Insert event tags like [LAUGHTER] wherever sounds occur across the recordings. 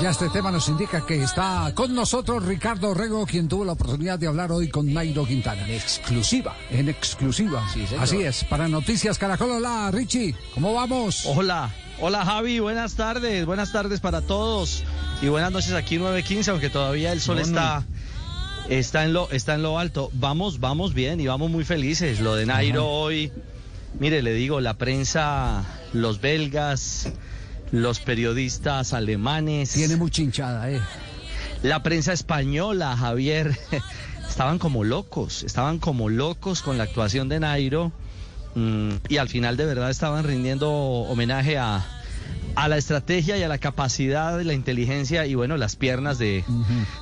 Ya este tema nos indica que está con nosotros Ricardo Rego, quien tuvo la oportunidad de hablar hoy con Nairo Quintana. En exclusiva. En exclusiva. Así es. Para Noticias Caracol, hola Richie, ¿cómo vamos? Hola, hola Javi, buenas tardes, buenas tardes para todos y buenas noches aquí 9.15, aunque todavía el sol está... Está en, lo, está en lo alto. Vamos, vamos bien y vamos muy felices. Lo de Nairo hoy, mire, le digo, la prensa, los belgas, los periodistas alemanes. Tiene mucha hinchada, ¿eh? La prensa española, Javier, [LAUGHS] estaban como locos, estaban como locos con la actuación de Nairo mm, y al final de verdad estaban rindiendo homenaje a, a la estrategia y a la capacidad, la inteligencia y bueno, las piernas de,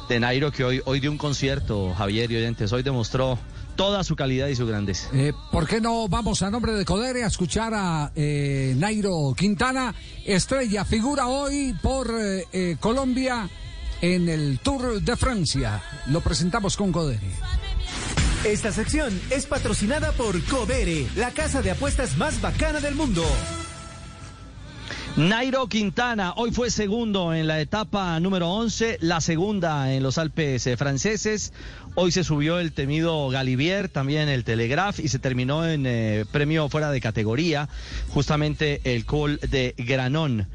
de Nairo que hoy, hoy dio un concierto, Javier y oyentes, hoy demostró toda su calidad y su grandeza. Eh, ¿Por qué no vamos a nombre de Codere a escuchar a eh, Nairo Quintana, estrella, figura hoy por eh, Colombia en el Tour de Francia? Lo presentamos con Codere. Esta sección es patrocinada por Codere, la casa de apuestas más bacana del mundo. Nairo Quintana hoy fue segundo en la etapa número 11, la segunda en los Alpes eh, franceses. Hoy se subió el temido Galivier, también el Telegraph y se terminó en eh, premio fuera de categoría, justamente el Col de Granón.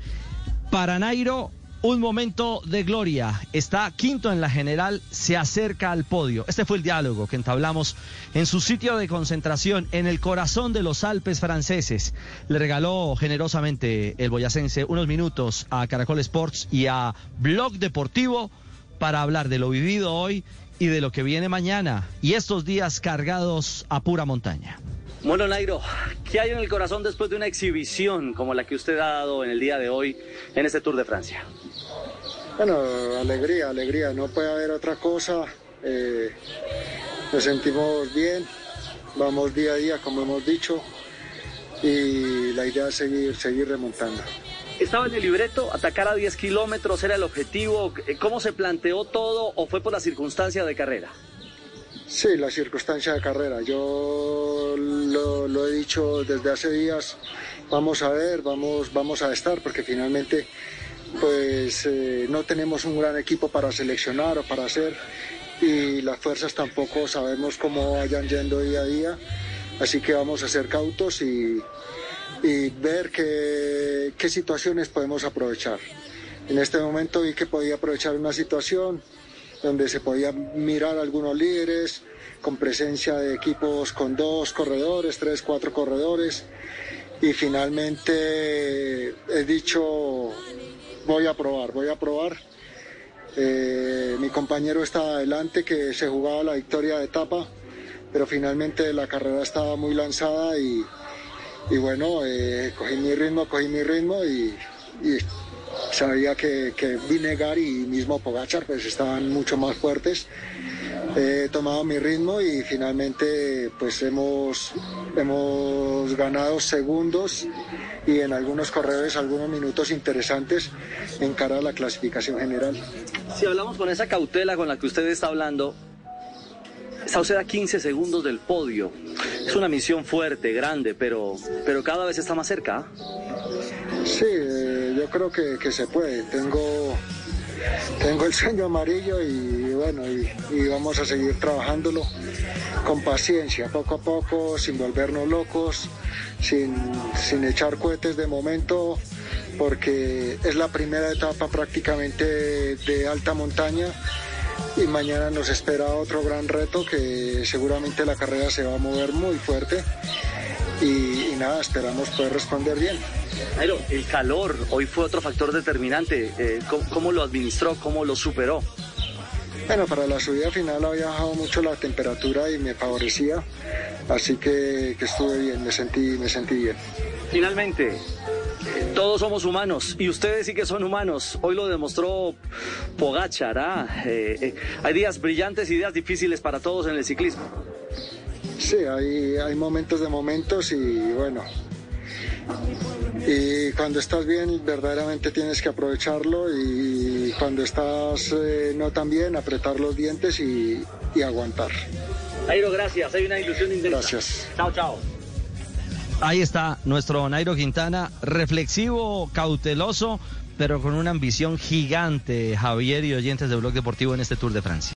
Para Nairo, un momento de gloria. Está quinto en la general, se acerca al podio. Este fue el diálogo que entablamos en su sitio de concentración, en el corazón de los Alpes franceses. Le regaló generosamente el boyacense unos minutos a Caracol Sports y a Blog Deportivo para hablar de lo vivido hoy y de lo que viene mañana y estos días cargados a pura montaña. Bueno, Nairo, ¿qué hay en el corazón después de una exhibición como la que usted ha dado en el día de hoy en este Tour de Francia? Bueno, alegría, alegría, no puede haber otra cosa. Eh, nos sentimos bien, vamos día a día, como hemos dicho, y la idea es seguir, seguir remontando. ¿Estaba en el libreto? ¿Atacar a 10 kilómetros era el objetivo? ¿Cómo se planteó todo o fue por la circunstancia de carrera? Sí, la circunstancia de carrera. Yo lo, he dicho desde hace días. Vamos a ver, vamos, vamos a estar, porque finalmente pues eh, no tenemos un gran equipo para seleccionar o para hacer y las fuerzas tampoco sabemos cómo vayan yendo día a día. Así que vamos a ser cautos y, ver qué, qué situaciones podemos aprovechar. En este momento vi que podía aprovechar una situación, donde se podía mirar algunos líderes con presencia de equipos con dos corredores, tres, cuatro corredores. Y finalmente he dicho, voy a probar, voy a probar. Eh, mi compañero estaba adelante, que se jugaba la victoria de etapa, pero finalmente la carrera estaba muy lanzada y, bueno, eh, cogí mi ritmo, cogí mi ritmo y sabía que, que Vinegar y mismo Pogachar pues estaban mucho más fuertes. He tomado mi ritmo y finalmente pues hemos, hemos ganado segundos y en algunos corredores algunos minutos interesantes en cara a la clasificación general. Si hablamos con esa cautela con la que usted está hablando, está usted a 15 segundos del podio. Es una misión fuerte, grande, pero, pero cada vez está más cerca. Sí, eh, yo creo que, que, se puede. Tengo, tengo el sueño amarillo y bueno, y, vamos a seguir trabajándolo con paciencia, poco a poco, sin volvernos locos, sin, sin echar cohetes de momento, porque es la primera etapa prácticamente de alta montaña y mañana nos espera otro gran reto que seguramente la carrera se va a mover muy fuerte y, nada, esperamos poder responder bien. Jairo, el calor hoy fue otro factor determinante. Eh, ¿cómo, lo administró? ¿Cómo lo superó? Bueno, para la subida final había bajado mucho la temperatura y me favorecía, así que, estuve bien, me sentí, me sentí bien. Finalmente, todos somos humanos y ustedes sí que son humanos. Hoy lo demostró Pogachar. ¿ah? Eh, eh, hay días brillantes y días difíciles para todos en el ciclismo. Sí, hay, hay momentos de momentos y bueno. Y cuando estás bien, verdaderamente tienes que aprovecharlo y cuando estás eh, no tan bien, apretar los dientes y, y aguantar. Jairo, gracias. Hay una ilusión intensa. Gracias. Chao, chao. Ahí está nuestro Nairo Quintana, reflexivo, cauteloso, pero con una ambición gigante, Javier y oyentes del Blog Deportivo en este Tour de Francia.